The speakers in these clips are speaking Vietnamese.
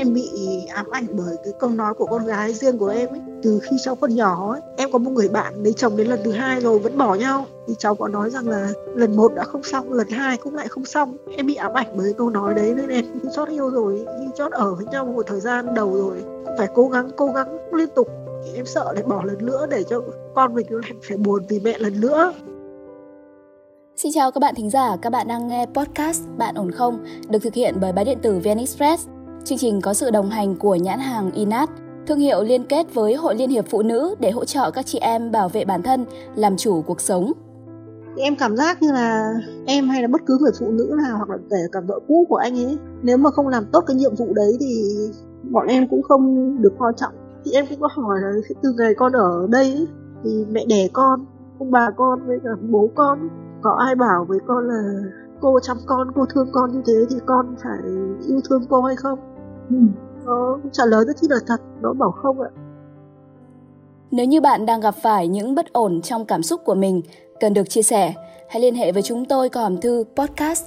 em bị ám ảnh bởi cái câu nói của con gái riêng của em ấy. Từ khi cháu còn nhỏ ấy em có một người bạn lấy chồng đến lần thứ hai rồi vẫn bỏ nhau. Thì cháu có nói rằng là lần một đã không xong lần hai cũng lại không xong. Em bị ám ảnh bởi câu nói đấy nên em khi chót yêu rồi khi chót ở với nhau một thời gian đầu rồi. Cũng phải cố gắng cố gắng liên tục. Em sợ lại bỏ lần nữa để cho con mình lại phải buồn vì mẹ lần nữa. Xin chào các bạn thính giả, các bạn đang nghe podcast Bạn ổn không được thực hiện bởi báo điện tử VN Express. Chương trình có sự đồng hành của nhãn hàng Inat, thương hiệu liên kết với Hội Liên hiệp Phụ nữ để hỗ trợ các chị em bảo vệ bản thân, làm chủ cuộc sống. Em cảm giác như là em hay là bất cứ người phụ nữ nào hoặc là kể cả vợ cũ của anh ấy nếu mà không làm tốt cái nhiệm vụ đấy thì bọn em cũng không được coi trọng. Thì em cũng có hỏi là từ ngày con ở đây thì mẹ đẻ con, ông bà con với cả bố con có ai bảo với con là cô chăm con cô thương con như thế thì con phải yêu thương cô hay không ừ. trả lời rất là thật Đỗ bảo không ạ nếu như bạn đang gặp phải những bất ổn trong cảm xúc của mình cần được chia sẻ hãy liên hệ với chúng tôi qua hòm thư podcast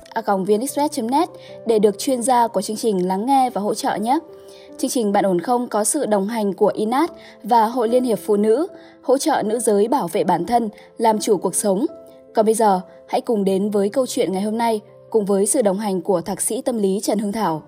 net để được chuyên gia của chương trình lắng nghe và hỗ trợ nhé. Chương trình Bạn ổn không có sự đồng hành của INAT và Hội Liên hiệp Phụ nữ, hỗ trợ nữ giới bảo vệ bản thân, làm chủ cuộc sống – còn bây giờ, hãy cùng đến với câu chuyện ngày hôm nay cùng với sự đồng hành của thạc sĩ tâm lý Trần Hương Thảo.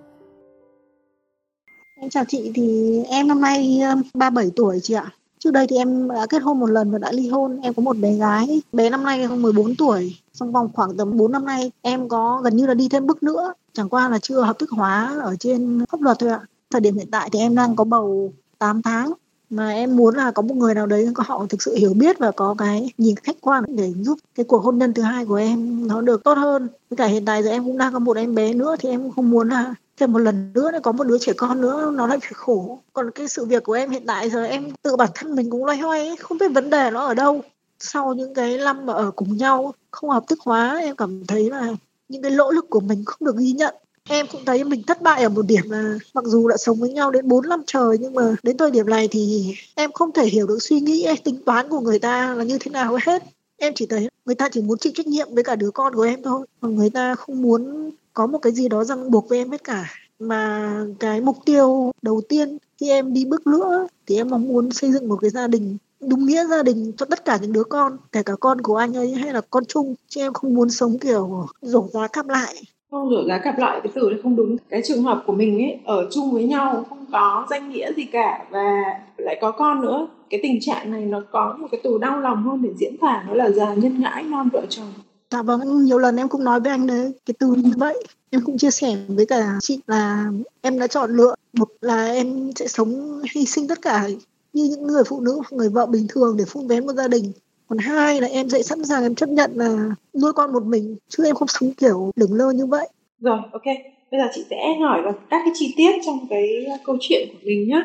Em chào chị, thì em năm nay um, 37 tuổi chị ạ. Trước đây thì em đã kết hôn một lần và đã ly hôn. Em có một bé gái, bé năm nay 14 tuổi. Trong vòng khoảng tầm 4 năm nay em có gần như là đi thêm bước nữa. Chẳng qua là chưa hợp thức hóa ở trên pháp luật thôi ạ. Thời điểm hiện tại thì em đang có bầu 8 tháng mà em muốn là có một người nào đấy có họ thực sự hiểu biết và có cái nhìn khách quan để giúp cái cuộc hôn nhân thứ hai của em nó được tốt hơn với cả hiện tại giờ em cũng đang có một em bé nữa thì em cũng không muốn là thêm một lần nữa nó có một đứa trẻ con nữa, nó lại phải khổ. Còn cái sự việc của em hiện tại giờ em tự bản thân mình cũng loay hoay không biết vấn đề nó ở đâu. Sau những cái năm mà ở cùng nhau, không hợp thức hóa, em cảm thấy là những cái lỗ lực của mình không được ghi nhận. Em cũng thấy mình thất bại ở một điểm là mặc dù đã sống với nhau đến 4 năm trời, nhưng mà đến thời điểm này thì em không thể hiểu được suy nghĩ hay tính toán của người ta là như thế nào hết. Em chỉ thấy người ta chỉ muốn chịu trách nhiệm với cả đứa con của em thôi. Còn người ta không muốn có một cái gì đó ràng buộc với em hết cả. Mà cái mục tiêu đầu tiên khi em đi bước nữa thì em mong muốn xây dựng một cái gia đình đúng nghĩa gia đình cho tất cả những đứa con, kể cả con của anh ấy hay là con chung. Chứ em không muốn sống kiểu rổ giá cắp lại không rửa giá cặp lại cái từ này không đúng. Cái trường hợp của mình ấy ở chung với nhau không có danh nghĩa gì cả và lại có con nữa. Cái tình trạng này nó có một cái từ đau lòng hơn để diễn tả nó là già nhân ngãi non vợ chồng. Dạ vâng, nhiều lần em cũng nói với anh đấy cái từ như vậy. Em cũng chia sẻ với cả chị là em đã chọn lựa một là em sẽ sống hy sinh tất cả như những người phụ nữ người vợ bình thường để phun vén một gia đình còn hai là em sẽ sẵn sàng em chấp nhận là nuôi con một mình chứ em không sống kiểu lửng lơ như vậy. Rồi ok. Bây giờ chị sẽ hỏi vào các cái chi tiết trong cái câu chuyện của mình nhé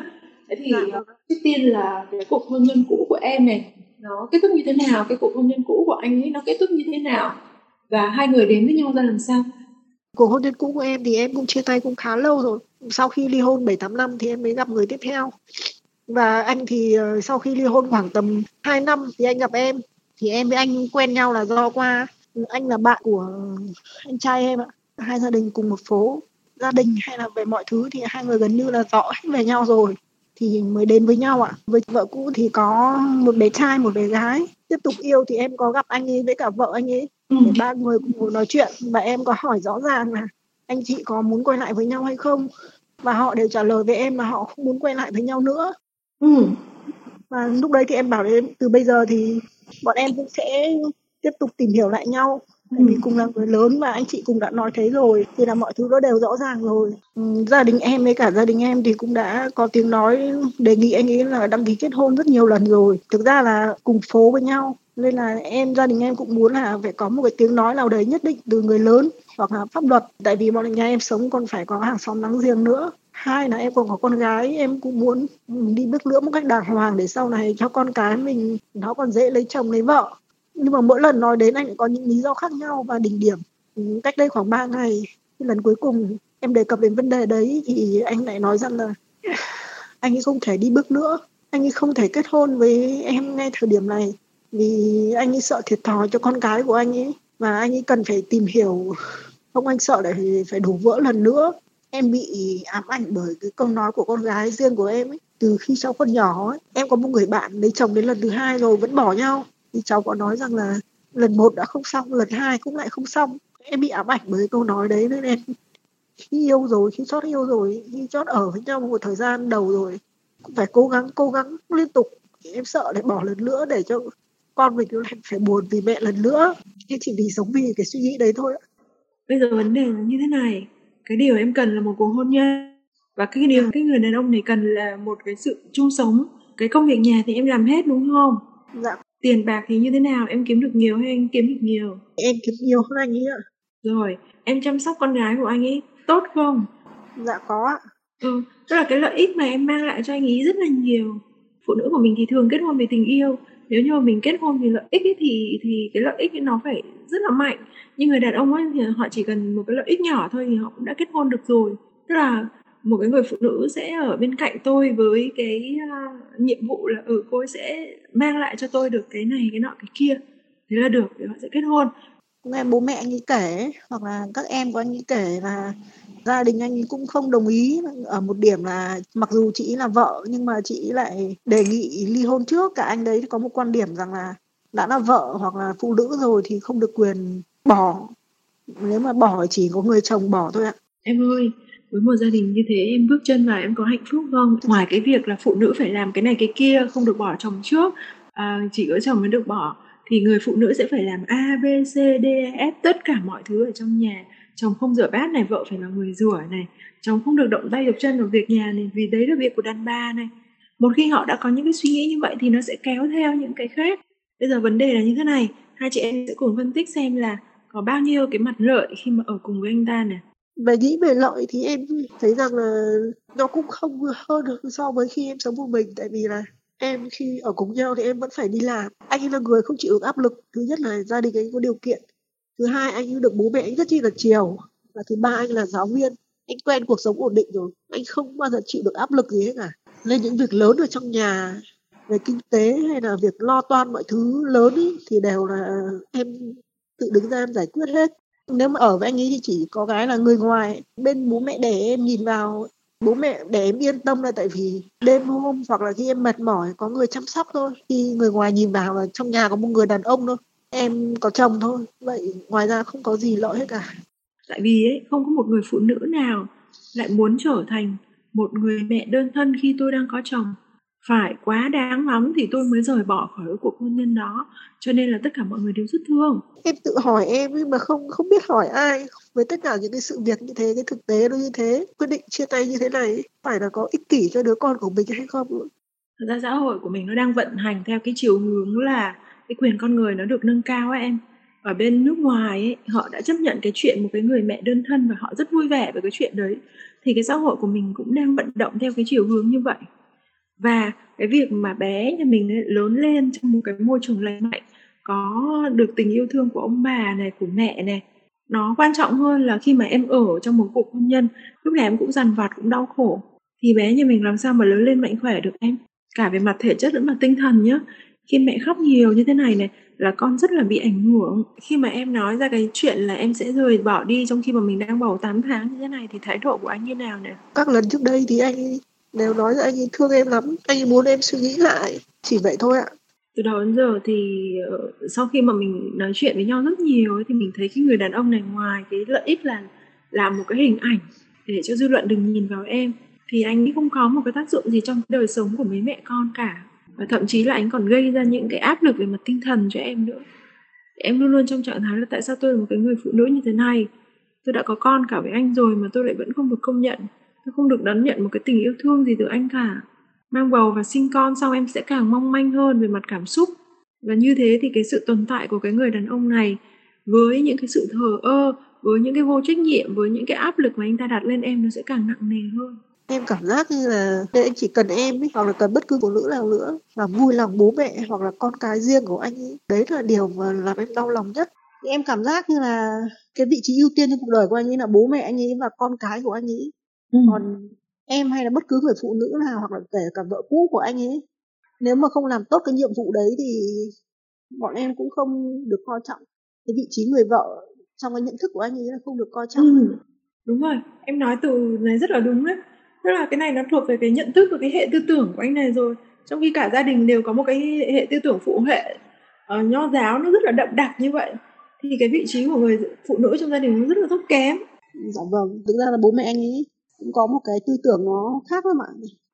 thế thì dạ. Vâng. trước tiên là cái cuộc hôn nhân cũ của em này nó kết thúc như thế nào? Cái cuộc hôn nhân cũ của anh ấy nó kết thúc như thế nào? Và hai người đến với nhau ra làm sao? Cuộc hôn nhân cũ của em thì em cũng chia tay cũng khá lâu rồi. Sau khi ly hôn 7 8 năm thì em mới gặp người tiếp theo và anh thì ờ, sau khi ly hôn khoảng tầm 2 năm thì anh gặp em. Thì em với anh quen nhau là do qua anh là bạn của anh trai em ạ. Hai gia đình cùng một phố gia đình hay là về mọi thứ thì hai người gần như là rõ hết về nhau rồi. Thì mới đến với nhau ạ. Với vợ cũ thì có một bé trai một bé gái. Tiếp tục yêu thì em có gặp anh ấy với cả vợ anh ấy. Ừ. để ba người cùng ngồi nói chuyện. Và em có hỏi rõ ràng là anh chị có muốn quay lại với nhau hay không? Và họ đều trả lời với em là họ không muốn quay lại với nhau nữa Ừ. Và lúc đấy thì em bảo đến từ bây giờ thì bọn em cũng sẽ tiếp tục tìm hiểu lại nhau. Tại vì ừ. cùng là người lớn và anh chị cũng đã nói thế rồi thì là mọi thứ nó đều rõ ràng rồi. Ừ, gia đình em với cả gia đình em thì cũng đã có tiếng nói đề nghị anh ấy là đăng ký kết hôn rất nhiều lần rồi. Thực ra là cùng phố với nhau nên là em gia đình em cũng muốn là phải có một cái tiếng nói nào đấy nhất định từ người lớn hoặc là pháp luật. Tại vì bọn nhà em sống còn phải có hàng xóm láng giềng nữa hai là em còn có con gái, em cũng muốn đi bước nữa một cách đàng hoàng để sau này cho con cái mình nó còn dễ lấy chồng, lấy vợ. Nhưng mà mỗi lần nói đến anh lại có những lý do khác nhau và đỉnh điểm. Ừ, cách đây khoảng 3 ngày lần cuối cùng em đề cập đến vấn đề đấy thì anh lại nói rằng là anh ấy không thể đi bước nữa. Anh ấy không thể kết hôn với em ngay thời điểm này vì anh ấy sợ thiệt thòi cho con cái của anh ấy. Và anh ấy cần phải tìm hiểu, không anh sợ để phải đổ vỡ lần nữa em bị ám ảnh bởi cái câu nói của con gái riêng của em ấy. Từ khi cháu còn nhỏ ấy, em có một người bạn lấy chồng đến lần thứ hai rồi, vẫn bỏ nhau. Thì cháu có nói rằng là lần một đã không xong, lần hai cũng lại không xong. Em bị ám ảnh bởi câu nói đấy nên em khi yêu rồi, khi chót yêu rồi, khi chót ở với nhau một thời gian đầu rồi, cũng phải cố gắng cố gắng liên tục. Em sợ để bỏ lần nữa để cho con mình lại phải buồn vì mẹ lần nữa. Nhưng chỉ vì sống vì cái suy nghĩ đấy thôi bây giờ vấn đề là như thế này cái điều em cần là một cuộc hôn nhân. Và cái điều cái người đàn ông này cần là một cái sự chung sống. Cái công việc nhà thì em làm hết đúng không? Dạ. Tiền bạc thì như thế nào? Em kiếm được nhiều hay anh kiếm được nhiều? Em kiếm nhiều hơn anh ấy ạ. Rồi em chăm sóc con gái của anh ấy tốt không? Dạ có ạ. Ừ tức là cái lợi ích mà em mang lại cho anh ấy rất là nhiều. Phụ nữ của mình thì thường kết hôn vì tình yêu. Nếu như mà mình kết hôn vì lợi ích ấy, thì thì cái lợi ích ấy nó phải rất là mạnh. Nhưng người đàn ông ấy thì họ chỉ cần một cái lợi ích nhỏ thôi thì họ cũng đã kết hôn được rồi. Tức là một cái người phụ nữ sẽ ở bên cạnh tôi với cái uh, nhiệm vụ là ở ừ, cô ấy sẽ mang lại cho tôi được cái này cái nọ cái kia. Thế là được thì họ sẽ kết hôn. Nghe bố mẹ anh ấy kể hoặc là các em của anh ấy kể là gia đình anh ấy cũng không đồng ý. Ở một điểm là mặc dù chị là vợ nhưng mà chị lại đề nghị ly hôn trước. Cả anh đấy có một quan điểm rằng là đã là vợ hoặc là phụ nữ rồi thì không được quyền bỏ. Nếu mà bỏ chỉ có người chồng bỏ thôi ạ. Em ơi với một gia đình như thế em bước chân vào em có hạnh phúc không? Ngoài cái việc là phụ nữ phải làm cái này cái kia không được bỏ chồng trước à, chỉ có chồng mới được bỏ thì người phụ nữ sẽ phải làm a b c d e f tất cả mọi thứ ở trong nhà. Chồng không rửa bát này vợ phải là người rửa này. Chồng không được động tay động chân vào việc nhà này vì đấy là việc của đàn bà này. Một khi họ đã có những cái suy nghĩ như vậy thì nó sẽ kéo theo những cái khác bây giờ vấn đề là như thế này, hai chị em sẽ cùng phân tích xem là có bao nhiêu cái mặt lợi khi mà ở cùng với anh ta này về nghĩ về lợi thì em thấy rằng là nó cũng không hơn được so với khi em sống một mình. Tại vì là em khi ở cùng nhau thì em vẫn phải đi làm. Anh ấy là người không chịu được áp lực. Thứ nhất là gia đình anh có điều kiện. Thứ hai, anh ấy được bố mẹ anh rất chi là chiều. Và thứ ba, anh là giáo viên. Anh quen cuộc sống ổn định rồi. Anh không bao giờ chịu được áp lực gì hết cả. Nên những việc lớn ở trong nhà về kinh tế hay là việc lo toan mọi thứ lớn ý, thì đều là em tự đứng ra em giải quyết hết. Nếu mà ở với anh ấy thì chỉ có cái là người ngoài bên bố mẹ để em nhìn vào bố mẹ để em yên tâm là tại vì đêm hôm hoặc là khi em mệt mỏi có người chăm sóc thôi. Khi người ngoài nhìn vào là trong nhà có một người đàn ông thôi em có chồng thôi. Vậy ngoài ra không có gì lợi hết cả. Tại vì ấy không có một người phụ nữ nào lại muốn trở thành một người mẹ đơn thân khi tôi đang có chồng phải quá đáng lắm thì tôi mới rời bỏ khỏi cuộc hôn nhân đó. Cho nên là tất cả mọi người đều rất thương. Em tự hỏi em nhưng mà không không biết hỏi ai. Với tất cả những cái sự việc như thế cái thực tế nó như thế quyết định chia tay như thế này phải là có ích kỷ cho đứa con của mình hay không? Thật ra xã hội của mình nó đang vận hành theo cái chiều hướng là cái quyền con người nó được nâng cao ấy em. Ở bên nước ngoài ấy, họ đã chấp nhận cái chuyện một cái người mẹ đơn thân và họ rất vui vẻ với cái chuyện đấy. Thì cái xã hội của mình cũng đang vận động theo cái chiều hướng như vậy và cái việc mà bé nhà mình lớn lên trong một cái môi trường lành mạnh, có được tình yêu thương của ông bà này, của mẹ này, nó quan trọng hơn là khi mà em ở trong một cuộc hôn nhân, lúc nào em cũng dằn vặt, cũng đau khổ. Thì bé nhà mình làm sao mà lớn lên mạnh khỏe được em? Cả về mặt thể chất lẫn mặt tinh thần nhá. Khi mẹ khóc nhiều như thế này này là con rất là bị ảnh hưởng. Khi mà em nói ra cái chuyện là em sẽ rời bỏ đi trong khi mà mình đang bầu 8 tháng như thế này thì thái độ của anh như nào nè? Các lần trước đây thì anh nếu nói là anh ấy thương em lắm anh ấy muốn em suy nghĩ lại chỉ vậy thôi ạ. Từ đó đến giờ thì ờ, sau khi mà mình nói chuyện với nhau rất nhiều ấy, thì mình thấy cái người đàn ông này ngoài cái lợi ích là làm một cái hình ảnh để cho dư luận đừng nhìn vào em thì anh ấy không có một cái tác dụng gì trong đời sống của mấy mẹ con cả. Và thậm chí là anh còn gây ra những cái áp lực về mặt tinh thần cho em nữa. Em luôn luôn trong trạng thái là tại sao tôi là một cái người phụ nữ như thế này? Tôi đã có con cả với anh rồi mà tôi lại vẫn không được công nhận tôi không được đón nhận một cái tình yêu thương gì từ anh cả. Mang bầu và sinh con xong em sẽ càng mong manh hơn về mặt cảm xúc. Và như thế thì cái sự tồn tại của cái người đàn ông này với những cái sự thờ ơ với những cái vô trách nhiệm với những cái áp lực mà anh ta đặt lên em nó sẽ càng nặng nề hơn. Em cảm giác như là anh chỉ cần em ấy, hoặc là cần bất cứ phụ nữ nào nữa là vui lòng bố mẹ hoặc là con cái riêng của anh ấy. Đấy là điều mà làm em đau lòng nhất. Em cảm giác như là cái vị trí ưu tiên trong cuộc đời của anh ấy là bố mẹ anh ấy và con cái của anh ấy ừ. còn em hay là bất cứ người phụ nữ nào hoặc là kể cả vợ cũ của anh ấy nếu mà không làm tốt cái nhiệm vụ đấy thì bọn em cũng không được coi trọng. Cái vị trí người vợ trong cái nhận thức của anh ấy là không được coi trọng. Ừ. đúng rồi. Em nói từ này rất là đúng đấy. Tức là cái này nó thuộc về cái nhận thức và cái hệ tư tưởng của anh này rồi. Trong khi cả gia đình đều có một cái hệ tư tưởng phụ hệ uh, nho giáo nó rất là đậm đặc như vậy thì cái vị trí của người phụ nữ trong gia đình nó rất là thấp kém. Dạ vâng thực ra là bố mẹ anh ấy cũng có một cái tư tưởng nó khác lắm ạ.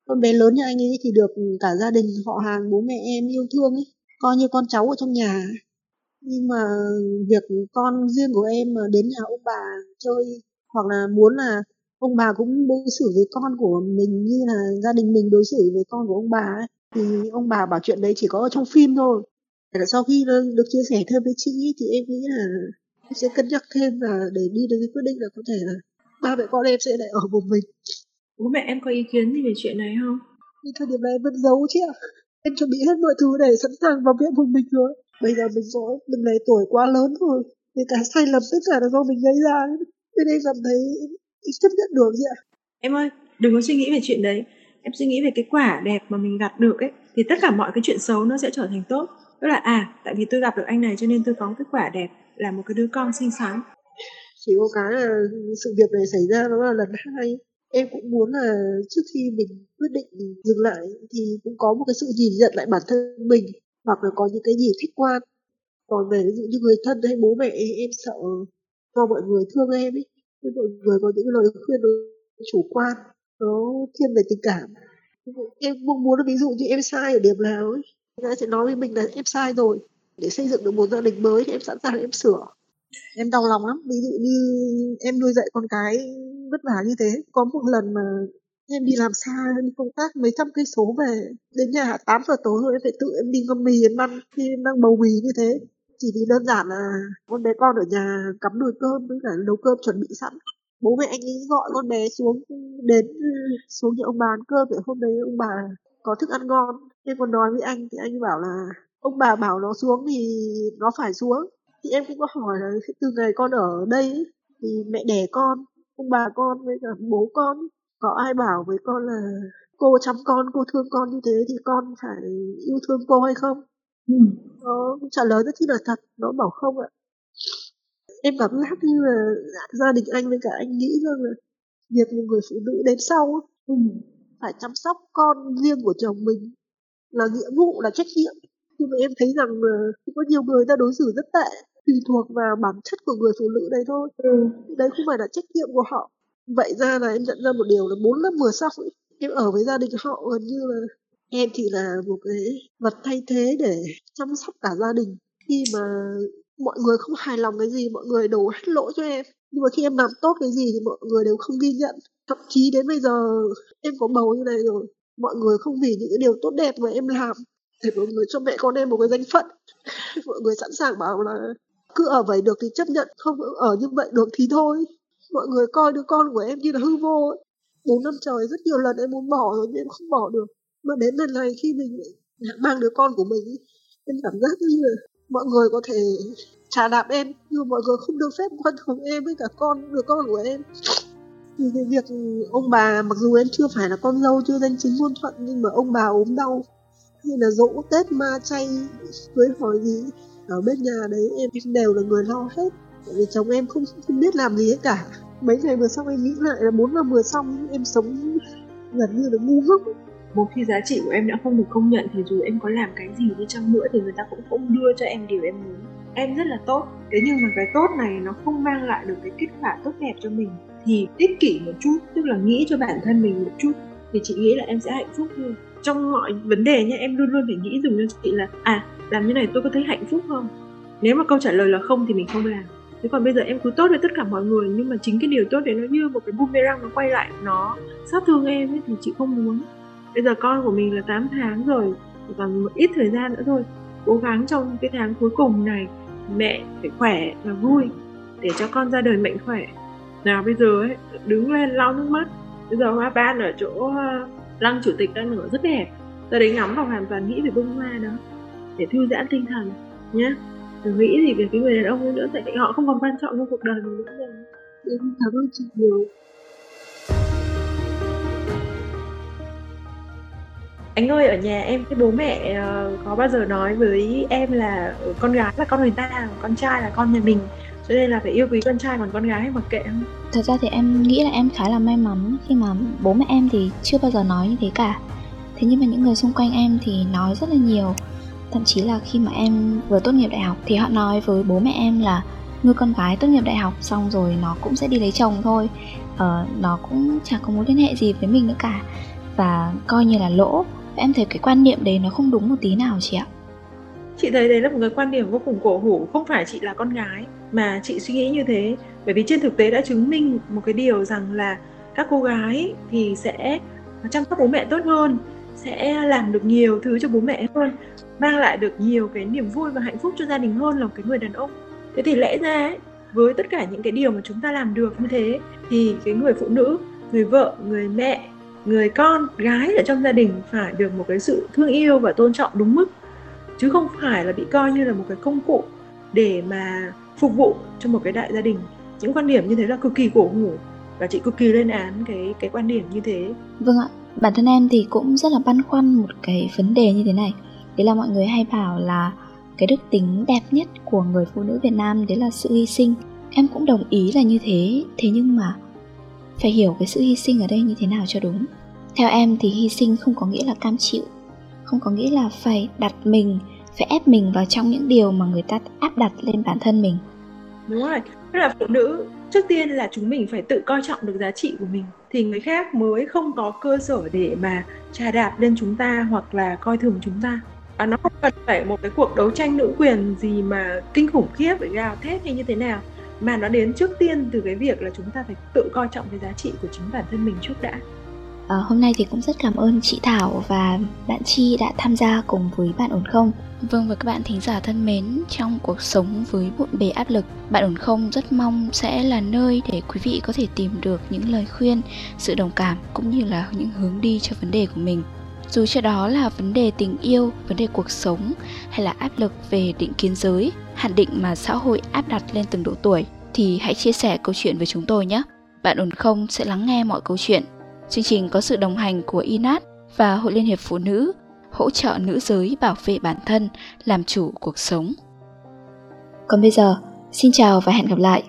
Con bé lớn như anh ấy thì được cả gia đình họ hàng bố mẹ em yêu thương ấy coi như con cháu ở trong nhà. Nhưng mà việc con riêng của em mà đến nhà ông bà chơi hoặc là muốn là ông bà cũng đối xử với con của mình như là gia đình mình đối xử với con của ông bà ấy, thì ông bà bảo chuyện đấy chỉ có ở trong phim thôi. Sau khi được chia sẻ thêm với chị thì em nghĩ là em sẽ cân nhắc thêm và để đi đến cái quyết định là có thể là ba mẹ con em sẽ lại ở một mình. Bố mẹ em có ý kiến gì về chuyện này không? Thì thời điểm này em vẫn giấu chứ ạ. Em chuẩn bị hết mọi thứ để sẵn sàng vào viện một mình rồi. Bây giờ mình có mình này tuổi quá lớn rồi. Thì cả sai lầm tất cả là do mình gây ra. Nên em cảm thấy em chấp nhận được chị ạ. Em ơi đừng có suy nghĩ về chuyện đấy. Em suy nghĩ về cái quả đẹp mà mình gặt được ấy thì tất cả mọi cái chuyện xấu nó sẽ trở thành tốt. Tức là à tại vì tôi gặp được anh này cho nên tôi có kết quả đẹp là một cái đứa con xinh xắn chỉ có cái là sự việc này xảy ra nó là lần hai. Em cũng muốn là trước khi mình quyết định dừng lại thì cũng có một cái sự nhìn nhận lại bản thân mình, hoặc là có những cái gì khách quan. Còn về ví dụ như người thân hay bố mẹ em sợ do mọi người thương em ấy nên mọi người có những lời khuyên chủ quan, nó thiên về tình cảm. Em mong muốn là ví dụ như em sai ở điểm nào ấy, người ta sẽ nói với mình là em sai rồi, để xây dựng được một gia đình mới thì em sẵn sàng em sửa em đau lòng lắm. Ví dụ như em nuôi dạy con cái vất vả như thế, có một lần mà em đi làm xa đi công tác mấy trăm cây số về, đến nhà 8 giờ tối rồi em phải tự em đi ngâm mì, em ăn khi em đang bầu mì như thế. Chỉ vì đơn giản là con bé con ở nhà cắm nồi cơm với cả nấu cơm chuẩn bị sẵn. Bố mẹ anh ấy gọi con bé xuống, đến ừ, xuống nhà ông bà ăn cơm, để hôm đấy ông bà có thức ăn ngon. Em còn nói với anh thì anh bảo là, ông bà bảo nó xuống thì nó phải xuống thì em cũng có hỏi là từ ngày con ở đây thì mẹ đẻ con ông bà con với cả bố con có ai bảo với con là cô chăm con cô thương con như thế thì con phải yêu thương cô hay không ừ. nó trả lời rất là thật nó bảo không ạ em cảm giác như là gia đình anh với cả anh nghĩ rằng là việc một người phụ nữ đến sau ừ. phải chăm sóc con riêng của chồng mình là nghĩa vụ là trách nhiệm nhưng mà em thấy rằng uh, có nhiều người ta đối xử rất tệ tùy thuộc vào bản chất của người phụ nữ đấy thôi. Ừ. đấy không phải là trách nhiệm của họ. Vậy ra là em nhận ra một điều là bốn năm vừa ấy, em ở với gia đình họ gần như là em chỉ là một cái vật thay thế để chăm sóc cả gia đình. Khi mà mọi người không hài lòng cái gì mọi người đổ hết lỗi cho em. Nhưng mà khi em làm tốt cái gì thì mọi người đều không ghi nhận. Thậm chí đến bây giờ em có bầu như này rồi mọi người không vì những cái điều tốt đẹp mà em làm. Để mọi người cho mẹ con em một cái danh phận. Mọi người sẵn sàng bảo là cứ ở vậy được thì chấp nhận, không ở như vậy được thì thôi. Mọi người coi đứa con của em như là hư vô ấy. bốn năm trời rất nhiều lần em muốn bỏ rồi nhưng em không bỏ được. Mà đến lần này khi mình mang đứa con của mình em cảm giác như là mọi người có thể trả đạp em, nhưng mọi người không được phép quan trọng em với cả con, đứa con của em. Thì cái việc ông bà, mặc dù em chưa phải là con dâu, chưa danh chính ngôn thuận nhưng mà ông bà ốm đau, hay là dỗ tết ma chay, cưới hỏi gì ở bên nhà đấy, em đều là người lo hết. Tại vì chồng em không không biết làm gì hết cả. Mấy ngày vừa xong em nghĩ lại là bốn năm vừa xong em sống gần như là ngu ngốc. Một khi giá trị của em đã không được công nhận thì dù em có làm cái gì đi chăng nữa thì người ta cũng không đưa cho em điều em muốn. Em rất là tốt. Thế nhưng mà cái tốt này nó không mang lại được cái kết quả tốt đẹp cho mình. Thì ích kỷ một chút, tức là nghĩ cho bản thân mình một chút, thì chị nghĩ là em sẽ hạnh phúc hơn trong mọi vấn đề nha em luôn luôn phải nghĩ dùng cho chị là à làm như này tôi có thấy hạnh phúc không? Nếu mà câu trả lời là không thì mình không làm. Thế còn bây giờ em cứ tốt với tất cả mọi người, nhưng mà chính cái điều tốt đấy nó như một cái boomerang nó quay lại, nó sát thương em ấy thì chị không muốn. Bây giờ con của mình là 8 tháng rồi, còn một ít thời gian nữa thôi. Cố gắng trong cái tháng cuối cùng này, mẹ phải khỏe và vui để cho con ra đời mạnh khỏe. Nào bây giờ ấy, đứng lên lau nước mắt. Bây giờ hoa ban ở chỗ lăng chủ tịch đang nở rất đẹp. Ra đấy ngắm và hoàn toàn nghĩ về bông hoa đó. Để thư giãn tinh thần nhé đừng nghĩ gì về cái người đàn ông nữa tại vì họ không còn quan trọng trong cuộc đời mình nữa rồi. Em cảm ơn chị nhiều. Anh ơi ở nhà em cái bố mẹ uh, có bao giờ nói với em là con gái là con người ta con trai là con nhà mình cho nên là phải yêu quý con trai còn con gái mặc kệ không? Thật ra thì em nghĩ là em khá là may mắn khi mà bố mẹ em thì chưa bao giờ nói như thế cả. Thế nhưng mà những người xung quanh em thì nói rất là nhiều. Thậm chí là khi mà em vừa tốt nghiệp đại học thì họ nói với bố mẹ em là nuôi con gái tốt nghiệp đại học xong rồi nó cũng sẽ đi lấy chồng thôi. Ờ, nó cũng chẳng có mối liên hệ gì với mình nữa cả. Và coi như là lỗ. Và em thấy cái quan niệm đấy nó không đúng một tí nào chị ạ. Chị thấy đấy là một cái quan điểm vô cùng cổ hủ. Không phải chị là con gái mà chị suy nghĩ như thế bởi vì trên thực tế đã chứng minh một cái điều rằng là các cô gái thì sẽ chăm sóc bố mẹ tốt hơn sẽ làm được nhiều thứ cho bố mẹ hơn mang lại được nhiều cái niềm vui và hạnh phúc cho gia đình hơn là một cái người đàn ông. Thế thì lẽ ra ấy, với tất cả những cái điều mà chúng ta làm được như thế thì cái người phụ nữ người vợ người mẹ người con gái ở trong gia đình phải được một cái sự thương yêu và tôn trọng đúng mức chứ không phải là bị coi như là một cái công cụ để mà phục vụ cho một cái đại gia đình. Những quan điểm như thế là cực kỳ cổ hủ. Và chị cực kỳ lên án cái cái quan điểm như thế. Vâng ạ. Bản thân em thì cũng rất là băn khoăn một cái vấn đề như thế này. Đấy là mọi người hay bảo là cái đức tính đẹp nhất của người phụ nữ Việt Nam, đấy là sự hy sinh. Em cũng đồng ý là như thế. Thế nhưng mà phải hiểu cái sự hy sinh ở đây như thế nào cho đúng. Theo em thì hy sinh không có nghĩa là cam chịu, không có nghĩa là phải đặt mình phải ép mình vào trong những điều mà người ta áp đặt lên bản thân mình. Đúng rồi. Tức là phụ nữ trước tiên là chúng mình phải tự coi trọng được giá trị của mình, thì người khác mới không có cơ sở để mà trà đạp lên chúng ta hoặc là coi thường chúng ta. Và nó không cần phải một cái cuộc đấu tranh nữ quyền gì mà kinh khủng khiếp, phải gào thét hay như thế nào. Mà nó đến trước tiên từ cái việc là chúng ta phải tự coi trọng cái giá trị của chính bản thân mình trước đã à, hôm nay thì cũng rất cảm ơn chị Thảo và bạn Chi đã tham gia cùng với bạn ổn không Vâng và các bạn thính giả thân mến, trong cuộc sống với bộn bề áp lực, bạn ổn không rất mong sẽ là nơi để quý vị có thể tìm được những lời khuyên, sự đồng cảm cũng như là những hướng đi cho vấn đề của mình. Dù cho đó là vấn đề tình yêu, vấn đề cuộc sống hay là áp lực về định kiến giới, hạn định mà xã hội áp đặt lên từng độ tuổi thì hãy chia sẻ câu chuyện với chúng tôi nhé. Bạn ổn không sẽ lắng nghe mọi câu chuyện. Chương trình có sự đồng hành của INAT và Hội Liên hiệp Phụ nữ hỗ trợ nữ giới bảo vệ bản thân, làm chủ cuộc sống. Còn bây giờ, xin chào và hẹn gặp lại